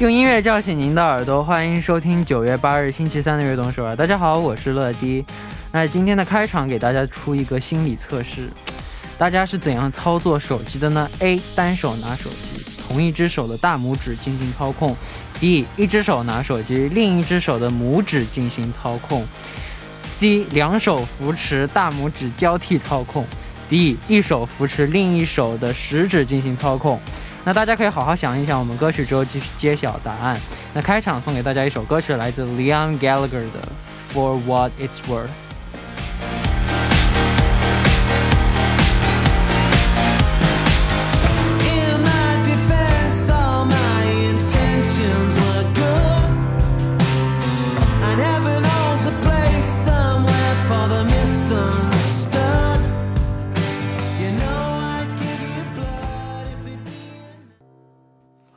用音乐叫醒您的耳朵，欢迎收听九月八日星期三的悦动首尔。大家好，我是乐迪。那今天的开场给大家出一个心理测试，大家是怎样操作手机的呢？A. 单手拿手机，同一只手的大拇指进行操控；B. 一只手拿手机，另一只手的拇指进行操控；C. 两手扶持，大拇指交替操控；D. 一手扶持另一手的食指进行操控。那大家可以好好想一想，我们歌曲之后继续揭晓答案。那开场送给大家一首歌曲，来自 Leon Gallagher 的《For What It's Worth》。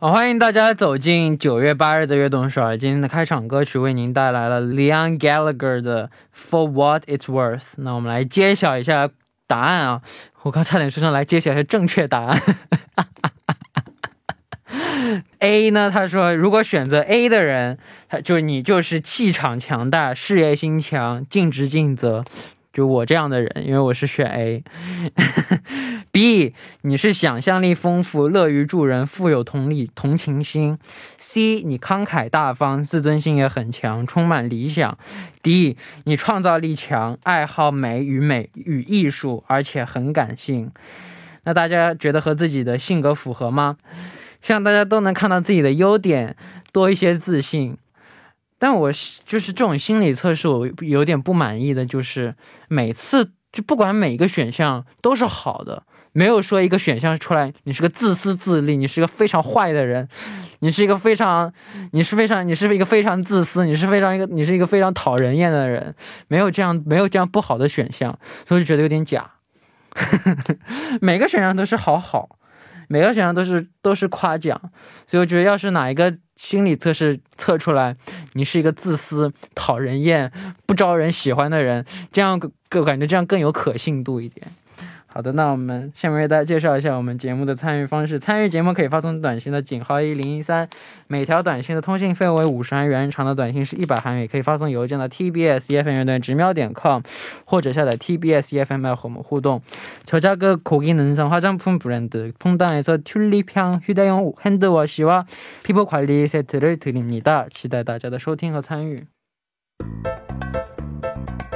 好，欢迎大家走进九月八日的悦动首尔。今天的开场歌曲为您带来了 Leon Gallagher 的 For What It's Worth。那我们来揭晓一下答案啊！我刚差点说上来揭晓一下正确答案。A 呢？他说，如果选择 A 的人，他就你就是气场强大、事业心强、尽职尽责。就我这样的人，因为我是选 A。B，你是想象力丰富、乐于助人、富有同理同情心。C，你慷慨大方、自尊心也很强、充满理想。D，你创造力强、爱好美与美与艺术，而且很感性。那大家觉得和自己的性格符合吗？希望大家都能看到自己的优点，多一些自信。但我就是这种心理测试，我有点不满意的，就是每次就不管每一个选项都是好的，没有说一个选项出来，你是个自私自利，你是个非常坏的人，你是一个非常，你是非常，你是一个非常自私，你是非常一个，你是一个非常讨人厌的人，没有这样，没有这样不好的选项，所以就觉得有点假。每个选项都是好好。每个选项都是都是夸奖，所以我觉得要是哪一个心理测试测出来，你是一个自私、讨人厌、不招人喜欢的人，这样更感觉这样更有可信度一点。好的，那我们下面为大家介绍一下我们节目的参与方式。参与节目可以发送短信的井号一零一三，每条短信的通信费为五十韩元，长的短信是一百韩元。也可以发送邮件到 tbs efm 乐队直瞄点 com，或者下载 tbs efm app 和我们互动。저자그고기능선화장품브랜드통당에서튤립향휴대용핸드워시와피부관리세트를드립니 다。 期待大家的收听和参与。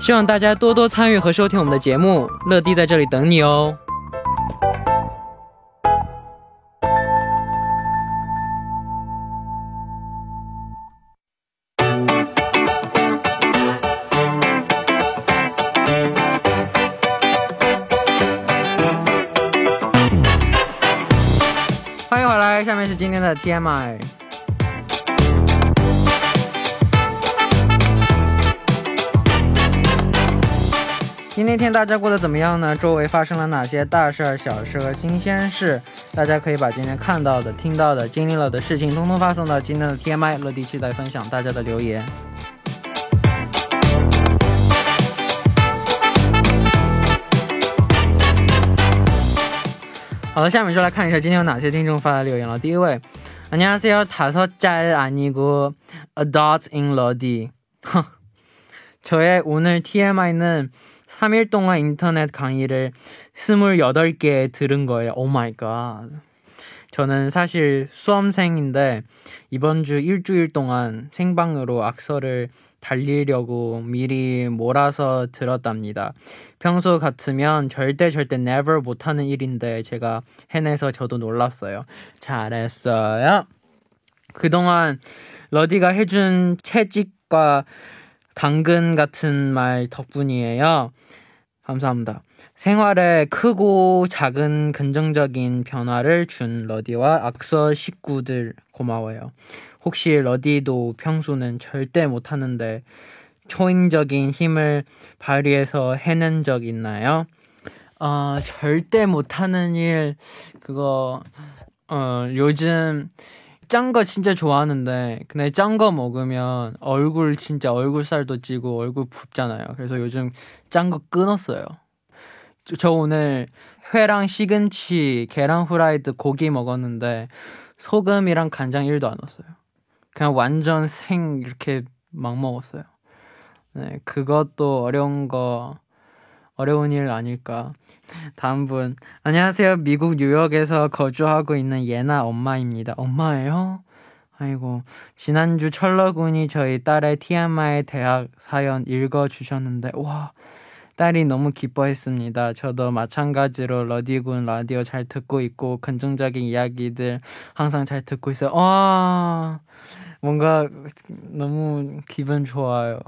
希望大家多多参与和收听我们的节目。乐迪在这里等你哦。欢迎回来，下面是今天的 TMI。今天天大家过得怎么样呢？周围发生了哪些大事、小事和新鲜事？大家可以把今天看到的、听到的、经历了的事情，通通发送到今天的 TMI 乐迪期待分享大家的留言。好的，下面就来看一下今天有哪些听众发来留言了。第一位，안녕하세요다섯짤아니고 a dot in 러디저의오늘 TMI는 3일 동안 인터넷 강의를 28개 들은 거예요. 오 마이 갓. 저는 사실 수험생인데 이번 주 일주일 동안 생방으로 악서를 달리려고 미리 몰아서 들었답니다. 평소 같으면 절대 절대 never 못하는 일인데 제가 해내서 저도 놀랐어요. 잘했어요. 그동안 러디가 해준 채찍과 당근 같은 말 덕분이에요. 감사합니다. 생활에 크고 작은 긍정적인 변화를 준 러디와 악서 식구들 고마워요. 혹시 러디도 평소는 절대 못하는데 초인적인 힘을 발휘해서 해낸 적 있나요? 어, 절대 못하는 일 그거 어 요즘 짠 거 진짜 좋아하는데 근데 짠 거 먹으면 얼굴 진짜 얼굴 살도 찌고 얼굴 붓잖아요. 그래서 요즘 짠 거 끊었어요. 저, 저 오늘 회랑 시금치, 계란 후라이드 고기 먹었는데 소금이랑 간장 1도 안 넣었어요. 그냥 완전 생 이렇게 막 먹었어요. 네, 그것도 어려운 거 어려운 일 아닐까. 다음 분. 안녕하세요. 미국 뉴욕에서 거주하고 있는 예나 엄마입니다. 엄마예요? 아이고. 지난주 철러군이 저희 딸의 TMI 대학 사연 읽어주셨는데, 와. 딸이 너무 기뻐했습니다. 저도 마찬가지로 러디군 라디오 잘 듣고 있고, 긍정적인 이야기들 항상 잘 듣고 있어요. 와. 뭔가 너무 기분 좋아요.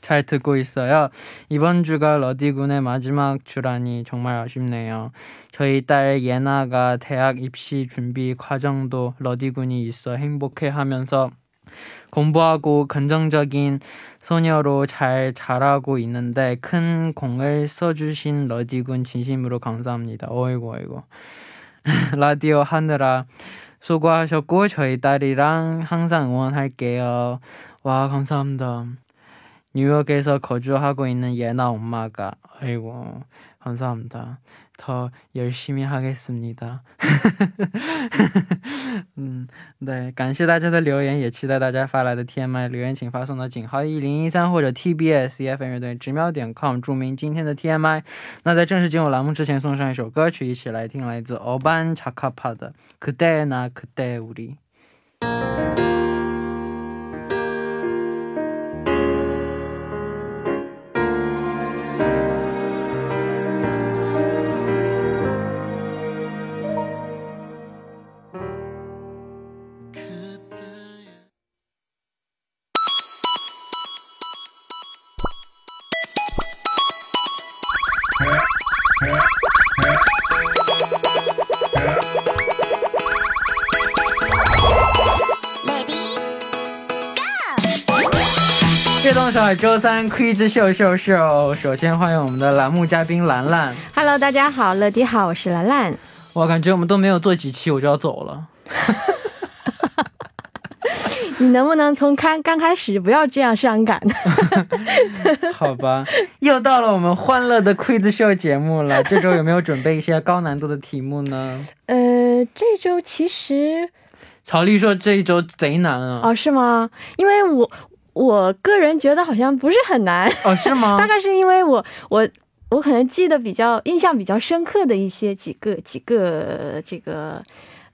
잘 듣고 있어요. 이번 주가 러디군의 마지막 주라니 정말 아쉽네요. 저희 딸 예나가 대학 입시 준비 과정도 러디군이 있어 행복해 하면서 공부하고 긍정적인 소녀로 잘 자라고 있는데 큰 공을 써주신 러디군 진심으로 감사합니다. 어이구, 어이구. 라디오 하느라 수고하셨고 저희 딸이랑 항상 응원할게요. 와, 감사합니다. 뉴욕에서 거주하고 있는 예나 엄마가 아이고 감사합니다. 더 열심히 하겠습니다. 嗯，对，感谢大家的留言，也期待大家发来的 TMI 留言，请发送到井号一零一三或者 TBS EFM 乐队直瞄点 com，注明今天的 TMI。那在正式进入栏目之前，送上一首歌曲，一起来听来自 Oban Chakapa 的《그대나그대우리》。 周三 quiz 秀秀秀，首先欢迎我们的栏目嘉宾兰兰。Hello，大家好，乐迪好，我是兰兰。我感觉我们都没有做几期我就要走了。你能不能从开刚开始不要这样伤感？好吧，又到了我们欢乐的 quiz 秀节目了。这周有没有准备一些高难度的题目呢？呃，这周其实曹丽说这一周贼难啊！哦是吗？因为我我个人觉得好像不是很难，哦，是吗 大？概是因为我我我可能记得比较印象比较深刻的一些几个几个这个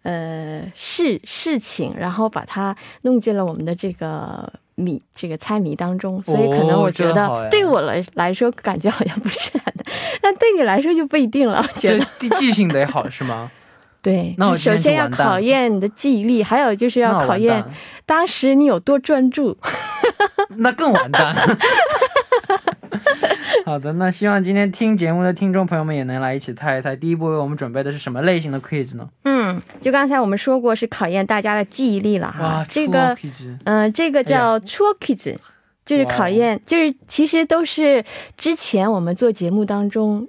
呃事事情，然后把它弄进了我们的这个。谜这个猜谜当中，所以可能我觉得对我来来说感觉好像不是很难，但对你来说就不一定了。我觉得对，记性得好是吗？对，那我首先要考验你的记忆力，还有就是要考验当时你有多专注。那更完蛋。好的，那希望今天听节目的听众朋友们也能来一起猜一猜。第一步为我们准备的是什么类型的 quiz 呢？嗯，就刚才我们说过是考验大家的记忆力了哈哇，，这个嗯、这个叫 true quiz，就是考验，就是其实都是之前我们做节目当中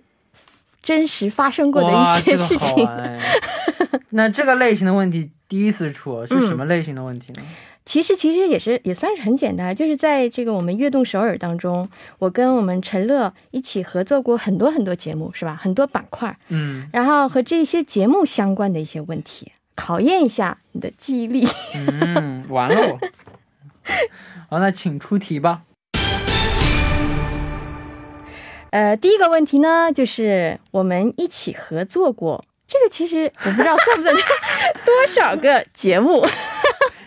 真实发生过的，一些事情。那这个类型的问题第一次出是什么类型的问题呢？其实其实也是也算是很简单，就是在这个我们悦动首尔当中，我跟我们陈乐一起合作过很多很多节目，是吧？很多板块，嗯然后和这些节目相关的一些问题，考验一下你的记忆力。嗯，完了我。好，那请出题吧。呃，第一个问题呢，就是我们一起合作过，这个其实我不知道算不算多少个节目，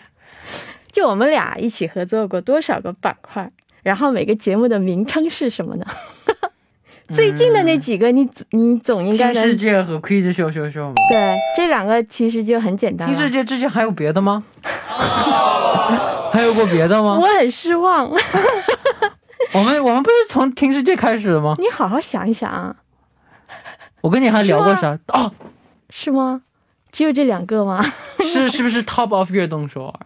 就我们俩一起合作过多少个板块，然后每个节目的名称是什么呢？最近的那几个你，你总应该听世界和 quiz 秀秀秀吗？对这两个其实就很简单听世。界之前还有别的吗？还有过别的吗我？很失望，我们我们不是从听世界开始的吗？你好好想一想啊，我跟你还聊过啥？哦，是吗？只有这两个吗？是是不是 Top of 悦动首尔？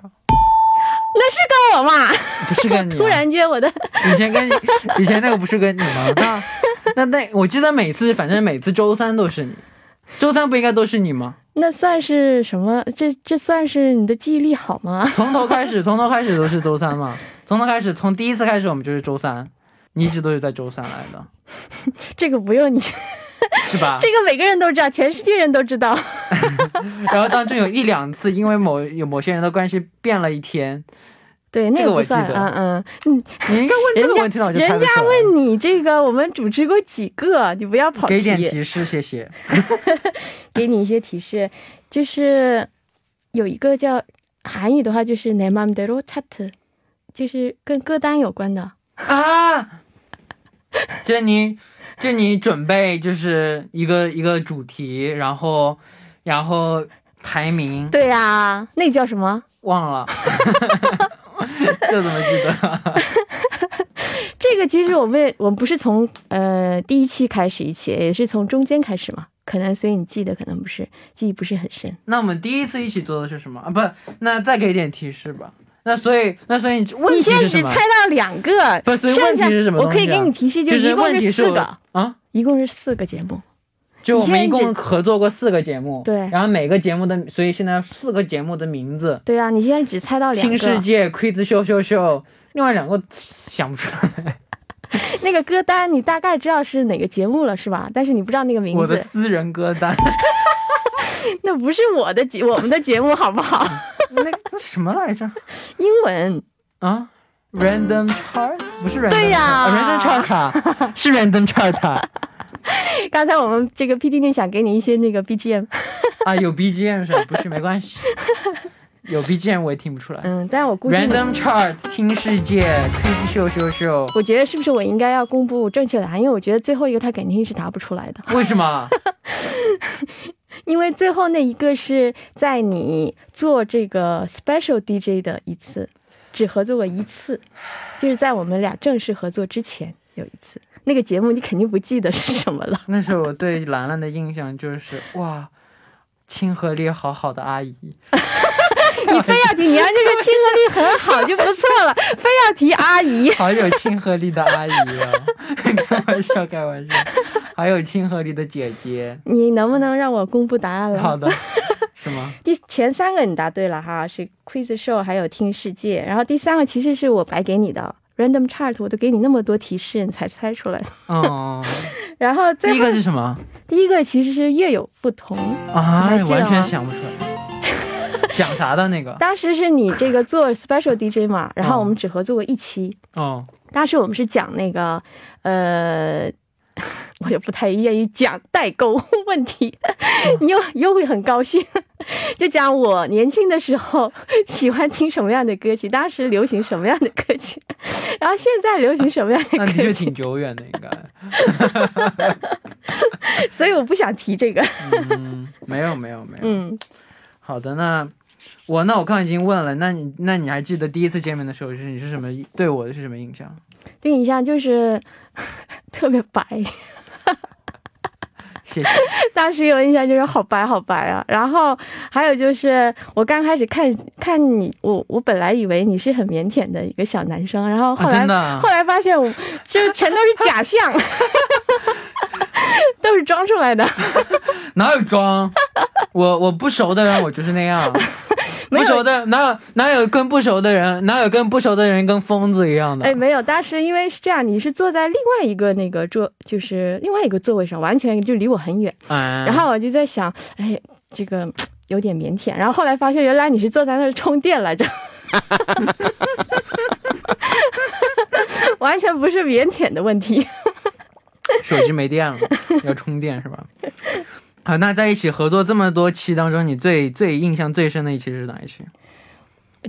那是跟我吗？不是跟你、啊，突然间我的以前跟你以前那个不是跟你吗？那那那我记得每次反正每次周三都是你，周三不应该都是你吗？那算是什么？这这算是你的记忆力好吗？从头开始，从头开始都是周三嘛。从头开始，从第一次开始我们就是周三，你一直都是在周三来的，这个不用你，是吧？这个每个人都知道，全世界人都知道。然后当中有一两次，因为某有某些人的关系变了一天，对，那这个我个不算。记得嗯嗯，嗯，你应该问这个问题呢，我就猜人家不出来。问你这个，我们主持过几个？你不要跑给点题。提示，谢谢。给你一些提示，就是有一个叫韩语的话，就是내맘대로 차트，就是跟歌单有关的。啊，就你， 就你准备就是一个一个主题，然后然后排名对呀、那个叫什么？忘了，这怎么记得？这个其实我们也我们不是从呃第一期开始一起，也是从中间开始嘛。可能所以你记得可能不是记忆不是很深。那我们第一次一起做的是什么啊？不，那再给点提示吧。那所以那所以问你题是什么现在只猜？到两个，不所以问剩下题是什么我可以给你提示，就是一共问题是四个，啊，一共是四个节目。就我们一共合作过四个节目，对然后每个节目的，所以现在四个节目的名字：对啊，你现在只猜到两个新世。界、Quiz 秀秀秀，另外两个想不出来。那个歌单你大概知道是哪个节目了是吧？但是你不知道那个名字，我的私人歌单，那不是我的节我们的节目好不好？那个那什么来着？英文啊，Random Chart 不是 Random 对呀 Random Chart 啊 是 Random Chart 啊 刚才我们这个 PDD 想给你一些那个 BGM，啊，有 BGM 是吧？不是 没关系，有 BGM 我也听不出来。嗯，但我估计 Random Chart 听世界 Quiz 秀秀秀，我觉得是不是我应该要公布正确答案？因为我觉得最后一个他肯定是答不出来的，为什么？因为最后那一个是在你做这个 special DJ 的一次，只合作过一次，就是在我们俩正式合作之前有一次。那个节目你肯定不记得是什么了，那时候我对兰兰的印象就是哇，亲和力好好的阿姨。你非要提，你要这个亲和力很好就不错了，非要提阿姨。好有亲和力的阿姨啊！开玩笑，开玩笑，好有亲和力的姐姐。你能不能让我公布答案了？好的，什么？第前三个你答对了哈，是 Quiz Show 还有听世界，然后第三个其实是我白给你的 Random Chart，我都给你那么多提示你才猜出来的。哦，然后第一个是什么第一个其实是月有不同，啊完全想不出来。讲啥的那个？当时是你这个做 Special DJ 嘛，然后我们只合作过一期，哦，当时我们是讲那个呃。我也不太愿意讲代沟问题，你又又会很高兴，就讲我年轻的时候 喜欢听什么样的歌曲，当时流行什么样的歌曲，然后现在流行什么样的那的确歌曲，挺久远的，应该。所以我不想提这个。嗯，没有没有没有。嗯，好的，那我那我刚刚已经问了，那你那你还记得第一次见面的时候是你是什么对我的是什么印象？对你印象就是特别白，谢谢。当时有印象就是好白好白啊。然后还有就是我刚开始看看你，我我本来以为你是很腼腆的一个小男生，然后后啊、来、后来发现我就全都是假象，都是装出来的。哪有装？我我不熟的人我就是那样，不熟的哪有哪有跟不熟的人哪有跟不熟的人跟疯子一样的？哎，没有，当时因为是这样，你是坐在另外一个那个桌，就是另外一个座位上，完全就离我很远。哎，然后我就在想，哎，这个有点腼腆。然后后来发现，原来你是坐在那儿充电来着，完全不是腼腆的问题。手机没电了，要充电是吧？好，那在一起合作这么多期当中，你最最印象最深的一期是哪一期？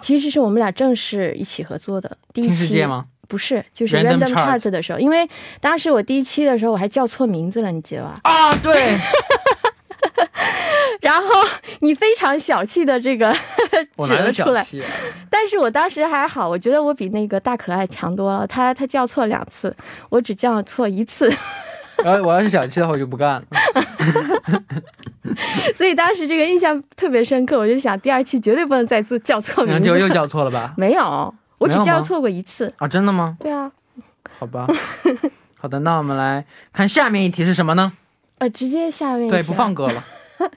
其实是我们俩正式一起合作的第一期世界？吗？不是，就是 Random Chart Chart 的时候，因为当时我第一期的时候我还叫错名字了，你记得吧？啊，对，然后你非常小气的这个 指了出来，啊？但是我当时还好，我觉得我比那个大可爱强多了。他他叫错两次，我只叫错一次，然 后我要是小气的话，我就不干了。所 所以当时这个印象特别深刻，我就想第二期绝对不能再做叫错名字。然后结果又叫错了吧？没有，我只叫错过一次。啊，真的吗？对啊，好吧，好的，那我们来看下面一题是什么呢？呃，直接下面对，不放歌了，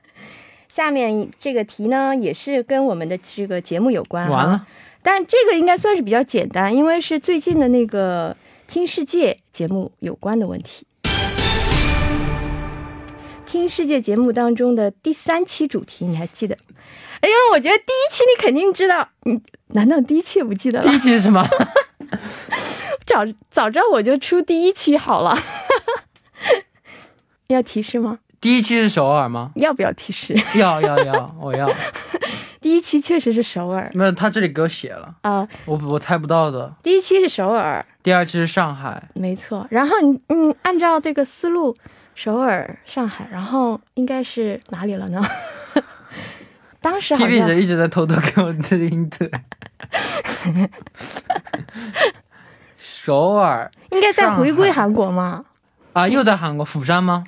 下面这个题呢，也是跟我们的这个节目有关、啊。完了，但这个应该算是比较简单，因为是最近的那个《听世界》节目有关的问题。听世界节目当中的第三期主题你还记得？哎呦，我觉得第一期你肯定知道，你难道第一期也不记得了第？一期是什么？早早知道我就出第一期好了。要提示吗？第一期是首尔吗？要不要提示？要要要，我要。第一期确实是首尔没有，他这里给我写了，啊、我我猜不到的。第一期是首尔，第二期是上海，没错，然后你嗯，按照这个思路，首尔、上海，然后应该是哪里了呢？当时好 P P 像姐一直在偷偷给我听音对。首尔应该在回归韩国吗，啊，又在韩国釜山吗？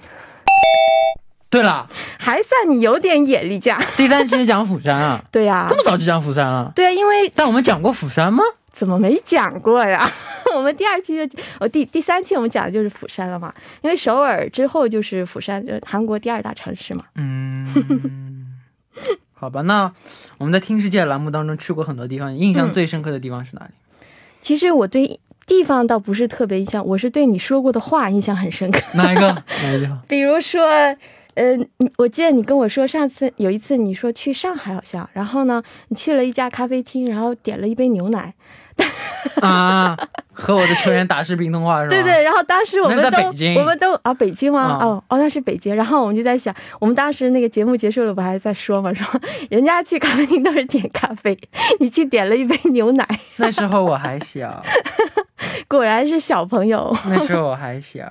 对了，还算你有点眼力劲儿。第三期讲釜山啊，对呀、这么早就讲釜山了？对啊，因为但我们讲过釜山吗？怎么没讲过呀？我们第二期就哦第第三期我们讲的就是釜山了嘛，因为首尔之后就是釜山，就韩国第二大城市嘛。嗯，好吧，那我们在听世界栏目当中去过很多地方，印象最深刻的地方是哪里？其实我对地方倒不是特别印象，我是对你说过的话印象很深刻。哪一个？哪一个？比如说，呃，你我记得你跟我说，上次有一次你说去上海好像，然后呢，你去了一家咖啡厅，然后点了一杯牛奶，啊，和我的球员打视频通话是吧？对对，然后当时我们在都北京我们都啊北京吗？啊哦哦，那是北京。然后我们就在想，我们当时那个节目结束了，不还在说嘛，说人家去咖啡厅都是点咖啡，你去点了一杯牛奶，那时候我还小，果然是小朋友。那时候我还小。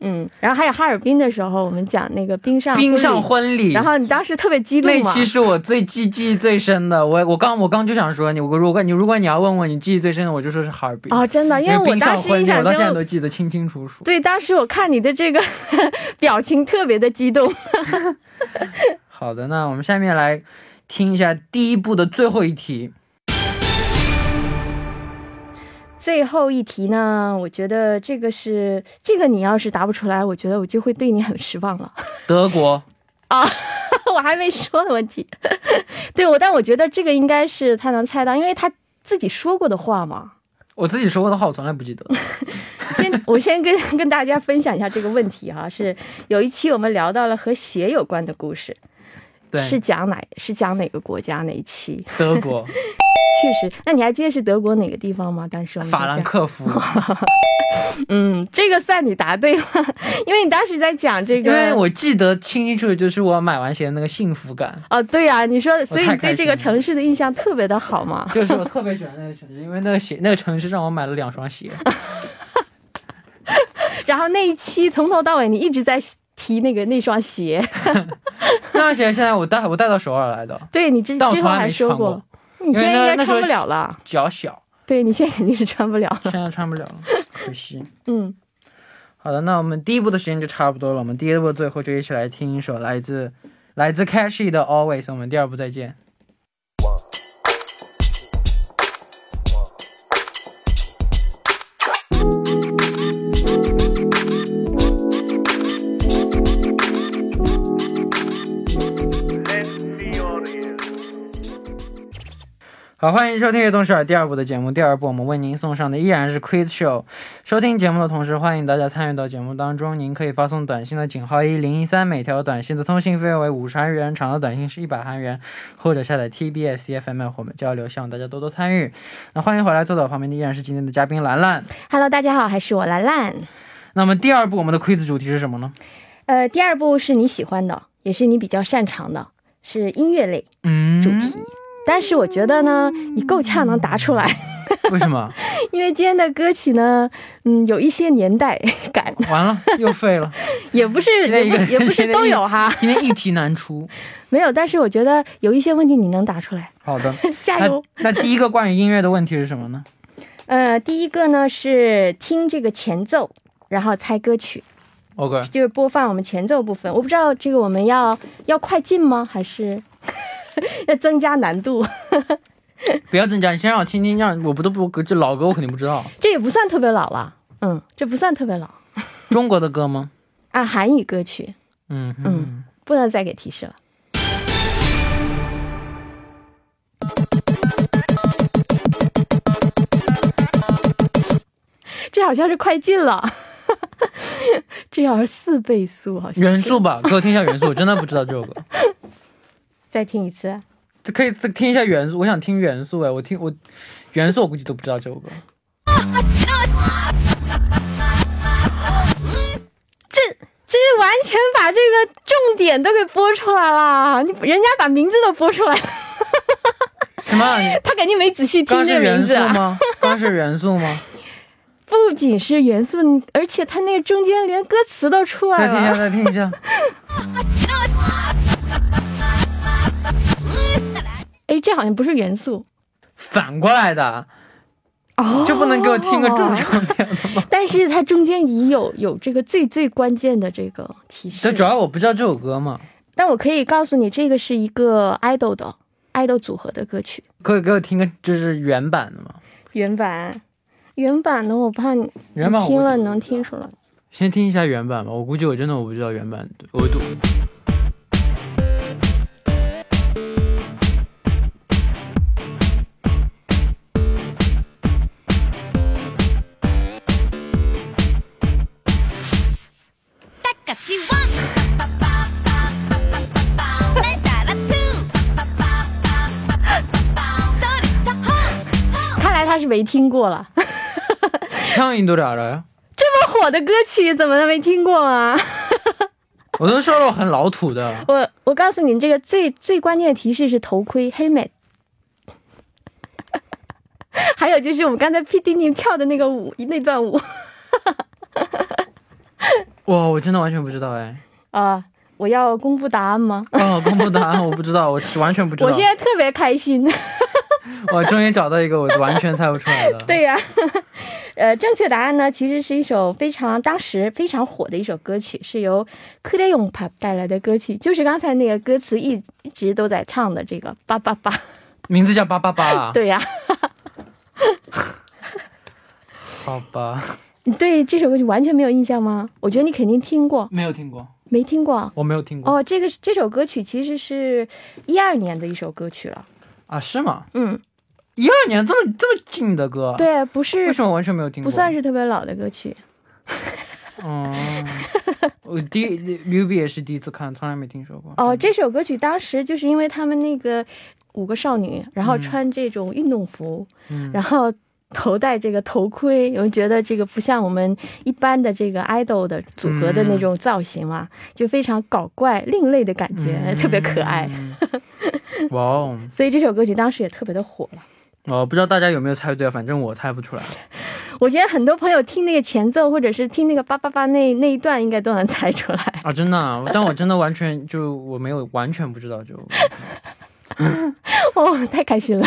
嗯，然后还有哈尔滨的时候，我们讲那个冰上冰上婚礼，然后你当时特别激动，那期是我最记记忆最深的。我我刚我刚就想说你，我如果你如果你要问我你记忆最深的，我就说是哈尔滨。哦，真的，因为我冰当时上婚礼，印象中我到现在都记得清清楚楚。对，当时我看你的这个 表情特别的激动。好的，那我们下面来听一下第一部的最后一题。最后一题呢，我觉得这个是这个你要是答不出来，我觉得我就会对你很失望了。德国啊，我还没说的问题，对我，但我觉得这个应该是他能猜到，因为他自己说过的话嘛。我自己说过的话我从来不记得。先，我先跟跟大家分享一下这个问题哈、是有一期我们聊到了和鞋有关的故事，对，是讲哪是讲哪个国家哪一期？德国，确实，那你还记得是德国哪个地方吗？当时我们法兰克福。嗯，这个算你答对了，因为你当时在讲这个，因为我记得清清楚楚，就是我买完鞋的那个幸福感，哦，对呀、你说，所以你对这个城市的印象特别的好嘛？就是我特别喜欢那个城市，因为那个鞋那个城市让我买了两双鞋。然后那一期从头到尾你一直在提那个那双鞋，那双鞋现在我带我带到首尔来的，对你之之后还说过，，你现在应该穿不了了，脚小，对你现在肯定是穿不了了，现在穿不了了，可惜。嗯，好的，那我们第一步的时间就差不多了，我们第一步最后就一起来听一首来自来自 Cashy 的 Always，我们第二步再见。好，欢迎收听《悦动首尔》第二部的节目。第二部我们为您送上的依然是 Quiz Show。收听节目的同时，欢迎大家参与到节目当中。您可以发送短信的井号一零一三，每条短信的通信费用为五十韩元，长的短信是一百韩元，或者下载 TBS EFM 和我们交流，希望大家多多参与。那欢迎回来，坐在我旁边的依然是今天的嘉宾兰兰。Hello，大家好，还是我兰兰。那么第二部我们的 Quiz 主题是什么呢？呃，第二部是你喜欢的，也是你比较擅长的，是音乐类嗯，主题。但是我觉得呢，你够呛能答出来，为什么？因为今天的歌曲呢，嗯，有一些年代感，完了，又废了。也不是也不也不是都有哈，今天一题难出。没有。但是我觉得有一些问题你能答出来，好的，加油。那第一个关于音乐的问题是什么呢？呃，第一个呢是听这个前奏，然后猜歌曲。OK，就是播放我们前奏部分。我不知道这个我们要要快进吗？还是 要增加难度？不要增加，你先让我听听，让我不都不这老歌我肯定不知道。这也不算特别老了，嗯，这不算特别老中国的歌吗？啊，韩语歌曲，嗯嗯嗯，不能再给提示了。这好像是快进了，这好像是四倍速，好像是元素吧，给我听一下元素，我真的不知道这首歌。再听一次。这可以再听一下元素，我想听元素哎，我听我元素我估计都不知道这首歌。这这完全把这个重点都给播出来了，你人家把名字都播出来了，什么？他肯定没仔细听这个名字吗？刚是元素吗？不仅是元素，而且他那个中间连歌词都出来了再听一下，再听一下。哎，这好像不是元素反过来的，哦，就不能给我听个正常点的吗？但是它中间已有有这个最最关键的这个提示但。主要我不知道这首歌嘛，但我可以告诉你，这个是一个 idol 的 idol 组合的歌曲，可以给我听个就是原版的吗？原版。原版的我怕你听了能听出来。先听一下原版吧，我估计我真的我不知道原版的额听过了， 향인노래알아요？这么火的歌曲怎么能没听过啊？我都说了我很老土的，我我告诉你，这个最最关键的提示是头盔 helmet，还有就是我们刚才 P D 你跳的那个舞那段舞哇，我真的完全不知道哎。啊。我要公布答案吗？哦，公布答案我不知道，我是完全不知道。我现在特别开心。 我终于找到一个我完全猜不出来的。对呀、呃，正确答案呢，其实是一首非常当时非常火的一首歌曲，是由克雷永帕带来的歌曲，就是刚才那个歌词一一直都在唱的这个八八八。名字叫八八八啊。对呀、好吧，你对这首歌曲完全没有印象吗？我觉得你肯定听过，没有听过，没听过？我没有听过。哦，这个这首歌曲其实是一二年的一首歌曲了。啊，是吗？嗯，一二年这么这么近的歌，，对，不是为什么完全没有听过？不算是特别老的歌曲。哦，我第一 Ruby 也是第一次看，从来没听说过。哦，这首歌曲当时就是因为他们那个五个少女，然后嗯穿这种运动服，嗯然后头戴这个头盔，有人觉得这个不像我们一般的这个 idol 的组合的那种造型嘛，就非常搞怪、另类的感觉，特别可爱。嗯。哇哦，所以这首歌曲当时也特别的火了。我不知道大家有没有猜对，反正我猜不出来。我觉得很多朋友听那个前奏，或者是听那个叭叭叭那那一段，应该都能猜出来。啊，真的啊、但我真的完全就我没有完全不知道这首歌，哦，太开心了！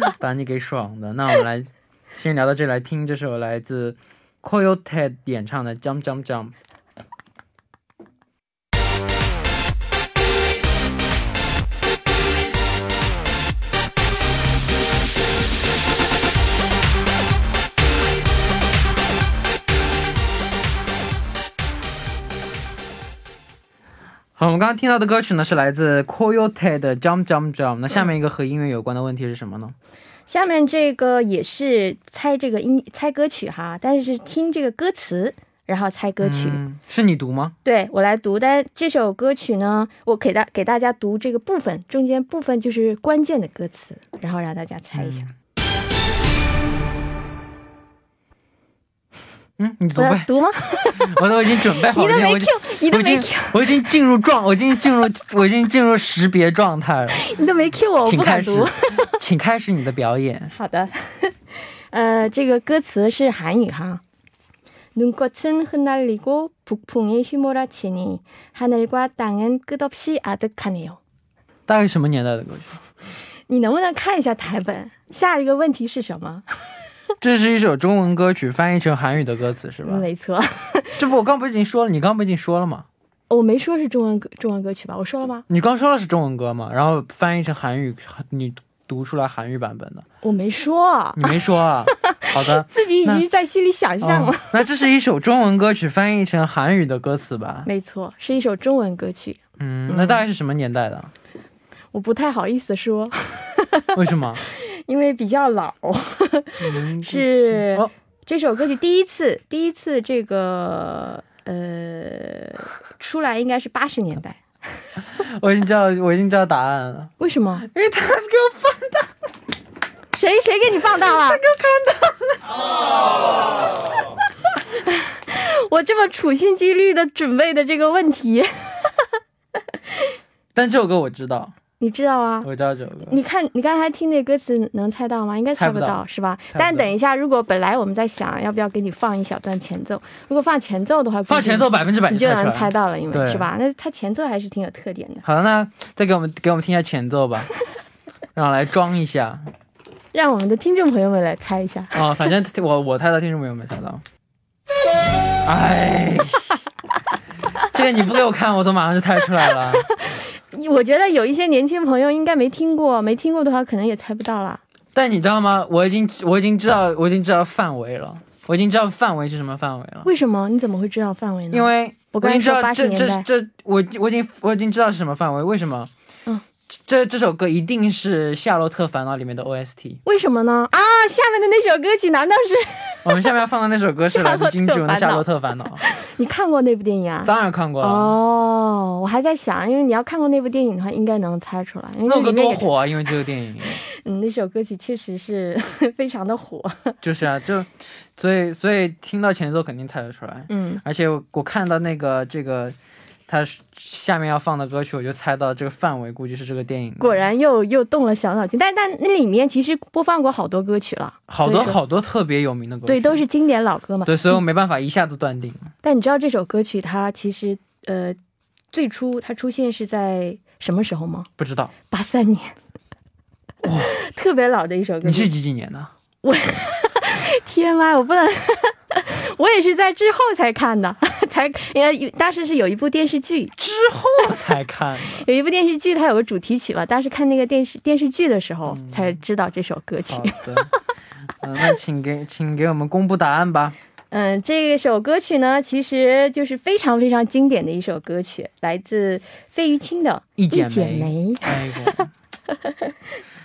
把你给爽的。那我们来先聊到这，来听这首来自 Coyote 演唱的《Jump Jump Jump》。好，我们刚刚听到的歌曲呢是来自 Coyote 的 Jump Jump Jump。那下面一个和音乐有关的问题是什么呢？下面这个也是猜这个音猜歌曲哈，但是是听这个歌词，然后猜歌曲。嗯、是你读吗？对我来读，但这首歌曲呢，我给大给大家读这个部分，中间部分就是关键的歌词，然后让大家猜一下。嗯，你读我要呗，读吗？我都已经准备好了，你都没我已 Q，经你都没我已经 Q，我已经进入状，我已经进入我已经进入识别状态了，你都没 Q 我，我请开始不敢读。，请开始你的表演。好的，呃，这个歌词是韩语哈。눈꽃은 흩날리고 북풍이 휘몰아치니 하늘과 땅은 끝없이 아득하네요。 大概什么年代的歌曲？你能不能看一下台本？下一个问题是什么？ 这是一首中文歌曲，翻译成韩语的歌词是吧？没错，这不我刚不已经说了，你刚不已经说了吗？我没说是中文歌中文歌曲吧？我说了吗？你刚说了是中文歌嘛，然后翻译成韩语，你读出来韩语版本的，我没说，你没说啊？好的，自己已经在心里想象了。哦那这是一首中文歌曲，翻译成韩语的歌词吧？没错，是一首中文歌曲，嗯，那大概是什么年代的？我不太好意思说，为什么？因为比较老。嗯是哦，这首歌曲第一次，第一次这个呃出来应该是八十年代。我已经知道，我已经知道答案了，为什么？因为他给我放大谁谁给你放大了？他给我看到了。我这么处心积虑的准备的这个问题，但这首歌我知道，你知道啊？我知道这首歌。你看，你刚才听那歌词能猜到吗？应该猜不到到，是吧？但等一下，如果本来我们在想要不要给你放一小段前奏，如果放前奏的话，放前奏百分之百你就能猜到了，因为是吧？那它前奏还是挺有特点的，好的，那再给我们给我们听一下前奏吧，让我来装一下。让我们的听众朋友们来猜一下。哦，反正我我猜到，听众朋友们猜到。哎，这个你不给我看，我都马上就猜出来了。我觉得有一些年轻朋友应该没听过，没听过的话可能也猜不到了。但你知道吗？我已经我已经知道我已经知道范围了，我已经知道范围是什么范围了。为什么？你怎么会知道范围呢？因为我刚才已经知道说80这这这我我已经我已经知道是什么范围。为什么？嗯，这这首歌一定是《夏洛特烦恼》里面的 OST。为什么呢？啊，下面的那首歌曲难道是 我们下面要放的那首歌是来自金志文的《夏洛特烦恼》，你看过那部电影啊？当然看过了。哦，我还在想，因为你要看过那部电影的话，应该能猜出来。那首歌为里面也多火啊！因为这个电影，嗯，那首歌曲确实是非常的火。就是啊，就所以所以听到前奏肯定猜得出来。嗯，而且我我看到那个这个，它下面要放的歌曲，我就猜到这个范围估计是这个电影。果然又又动了小脑筋。但但那里面其实播放过好多歌曲了，好多好多特别有名的歌曲，对，都是经典老歌嘛。对，所以我没办法一下子断定。但你知道这首歌曲它其实呃最初它出现是在什么时候吗？不知道八三年，哇 特别老的一首歌。你是几几年的？我 天妈，我不能，我也是在之后才看的，才因为当时是有一部电视剧，之后才看的。有一部电视剧它有个主题曲吧，当时看那个电视电视剧的时候嗯才知道这首歌曲好。的，嗯，那请给请给我们公布答案吧。嗯，这首歌曲呢，其实就是非常非常经典的一首歌曲，来自费玉清的《一剪剪梅梅》。哎呦，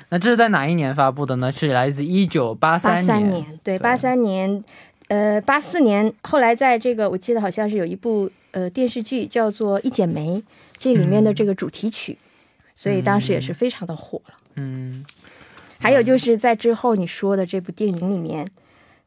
那这是在哪一年发布的呢？是来自一九八八三三年，对，八三年，呃，八四年，后来在这个我记得好像是有一部呃电视剧叫做《一剪梅》，这里面的这个主题曲，所以当时也是非常的火了。嗯，还有就是在之后你说的这部电影里面，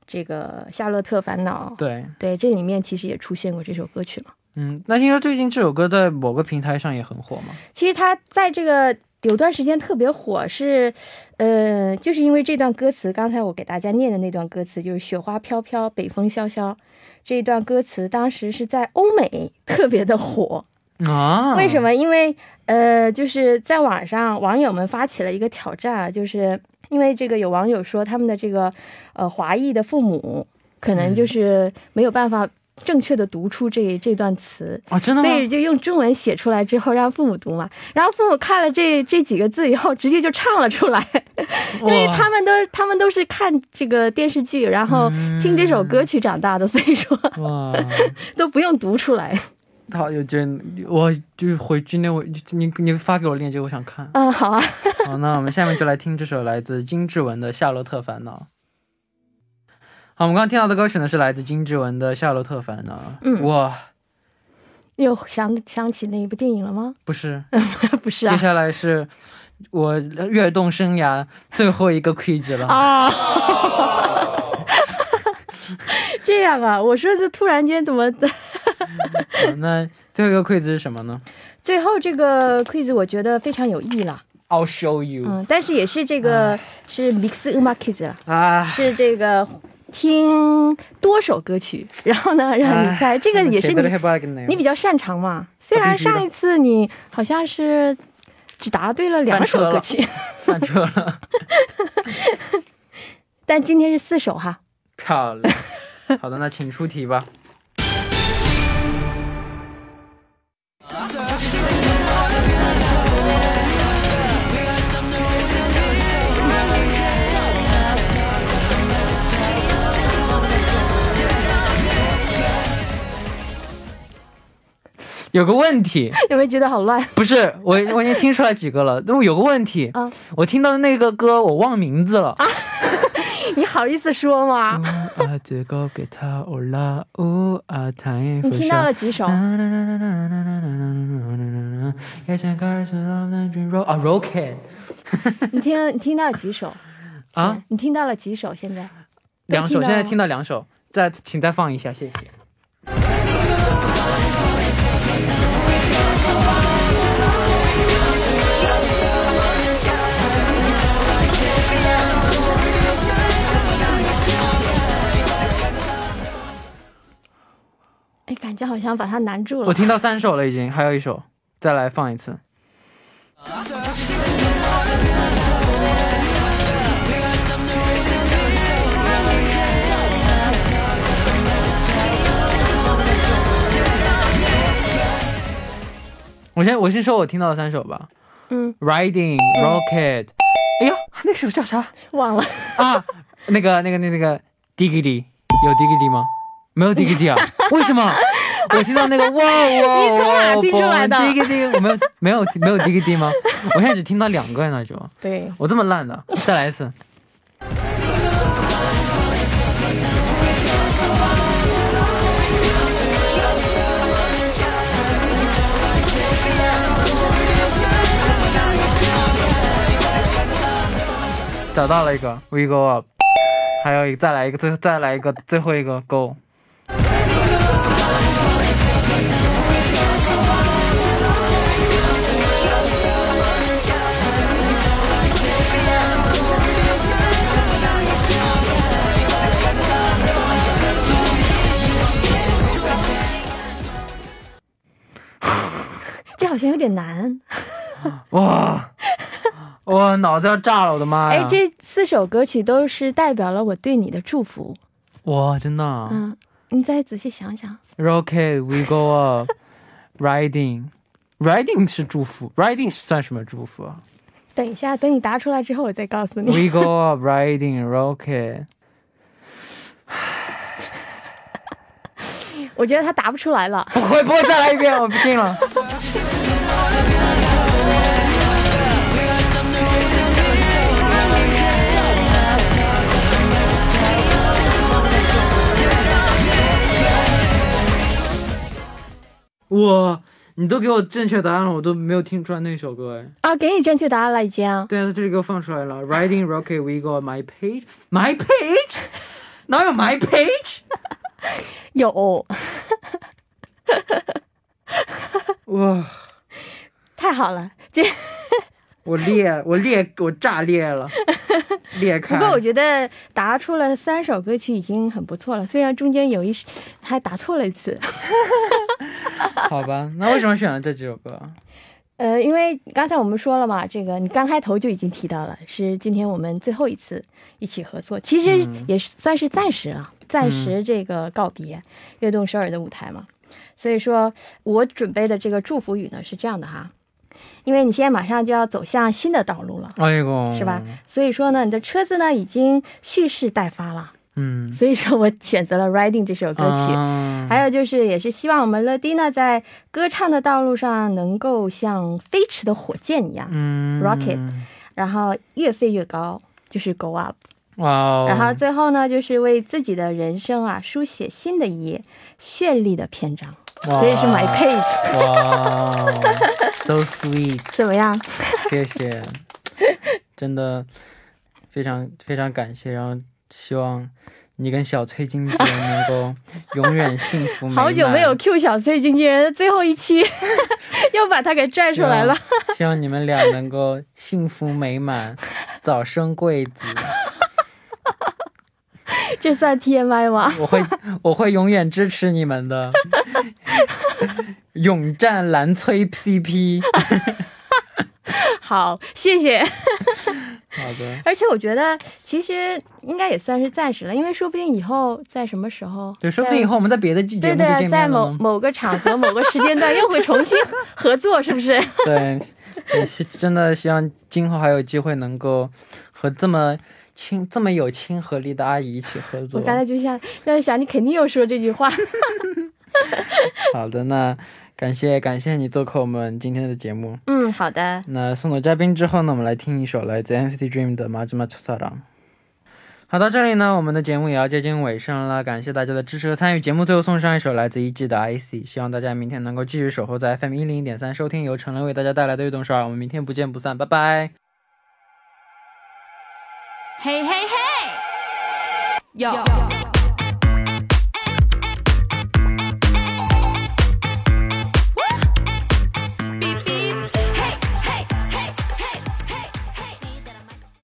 这个《夏洛特烦恼》，对，对，这里面其实也出现过这首歌曲嘛。嗯，那听说最近这首歌在某个平台上也很火嘛？其实它在这个有段时间特别火，是，呃，就是因为这段歌词，刚才我给大家念的那段歌词，就是“雪花飘飘，北风萧萧”这一段歌词，当时是在欧美特别的火。啊，为什？么？因为呃，就是在网上网友们发起了一个挑战啊，就是因为这个有网友说他们的这个呃华裔的父母可能就是没有办法正确的读出这这段词，啊，真的吗？所以就用中文写出来之后让父母读嘛，然后父母看了这这几个字以后，直接就唱了出来，因为他们都他们都是看这个电视剧，然后听这首歌曲长大的，所以说哇，都不用读出来。好有劲！我就回今天我你你发给我链接，我想看。嗯，好啊，好，那我们下面就来听这首来自金志文的《夏洛特烦恼》。好，我们刚刚听到的歌曲呢是来自金志文的《夏洛特烦恼》。嗯哇，又想想起那一部电影了吗？不是，不是啊，接下来是我跃动生涯最后一个 quiz 了。哦，这样啊，我说这突然间怎么？好那最后一个 quiz 是什么呢最后这个 quiz 我觉得非常有意义了，？I'll show you。嗯，但是也是这个是 mix u m a quiz 了。啊，是这个听多首歌曲，然后呢让你猜，这个也是你你你比较擅长嘛。虽然上一次你好像是只答对了两首歌曲，翻车了。但今天是四首哈。漂亮。好的，那请出题吧。有个问题，有没有觉得好乱？不是我，我已经听出来几个了。但我有个问题，啊我听到的那个歌我忘名字了。你好意思说吗？你听到了几首？啊 rocket 你听你听到了几首？啊，你听到了几首？现在两首，现在听到两首，再请再放一下，谢谢。感觉好像把它难住了。我听到三首了，已经，还有一首，再来放一次。我先我先说我听到的三首吧嗯，，Riding Rocket，哎呦，那首叫啥忘了。啊？那个那个那个那个 Diggity 有 Diggity 吗？没有 Diggity 啊？为什么？我听到那个 哇哇，你从哪听出来的 Diggity，我没有没有没有 Diggity 吗？我现在只听到两个，那种对，我这么烂的，再来一次。找到了一个 We Go Up，还有一个再来一个最再来一个最后一个 Go。好像有点难。哇，我脑子要炸了，我的妈呀！哎，这四首歌曲都是代表了我对你的祝福。哇，真的啊、嗯，你再仔细想想。Rocket, we go up, riding, riding 是祝福，riding 算什么祝福啊等一下，等你答出来之后，我再告诉你。？We go up, riding, rocket。我觉得他答不出来了。不会，不会，再来一遍，我不信了。哇，你都给我正确答案了，我都没有听出来那首歌哎。啊，给你正确答案了，已经。对啊，这里给我放出来了。Riding rocket, we go my page, my page，哪有 my page？有，哇，太好了。这我裂，我裂，我炸裂了，裂开。不过我觉得答出了三首歌曲已经很不错了，虽然中间有一还答错了一次。好吧，那为什么选了这几首歌啊？呃，因为刚才我们说了嘛，这个你刚开头就已经提到了，是今天我们最后一次一起合作，其实嗯也是算是暂时了，暂时这个告别跃动首尔的舞台嘛。所以说我准备的这个祝福语呢是这样的哈，因为你现在马上就要走向新的道路了，哎呦，是吧？？所以说呢，你的车子呢已经蓄势待发了，嗯，所以说我选择了《Riding》这首歌曲。啊还有就是，也是希望我们乐迪呢，在歌唱的道路上能够像飞驰的火箭一样，嗯 Rocket 然后越飞越高，就是 Go Up。哇哦，然后最后呢，就是为自己的人生啊书写新的一页绚丽的篇章。哇所以是 My Page，哇，so sweet，怎么样？谢谢，真的非常非常感谢，然后希望你跟小崔经纪人能够永远幸福美满。好久没有 Q 小崔经纪人，最后一期 又把他给拽出来了。希望，希望你们俩能够幸福美满，早生贵子。这算 TMI 吗？我会我会永远支持你们的，勇战蓝崔 CP。好，谢谢。好的，而且我觉得，其实因应该也算是暂时了，因为说不定以后在什么时候，对，说不定以后我们在别的季节对对，在。某某个场合、某个时间段又会重新合作，是不是？对，对，是真的希望今后还有机会能够和这么亲、这么有亲和力的阿姨一起合作 我。刚才就想在想，你肯定又说这句话。好的，那感谢感谢你做客我们今天的节目。嗯，好的。那送走嘉宾之后呢，我们来听一首来自 NCT Dream 的《马吉马萨朗》。好，到这里呢，我们的节目也要接近尾声了，感谢大家的支持和参与。节目最后送上一首来自一季的《IC》，希望大家明天能够继续守候在 FM 一零一点三收听由陈乐为大家带来的运动少儿。我们明天不见不散，拜拜。Hey, hey, hey! Yo. Yo.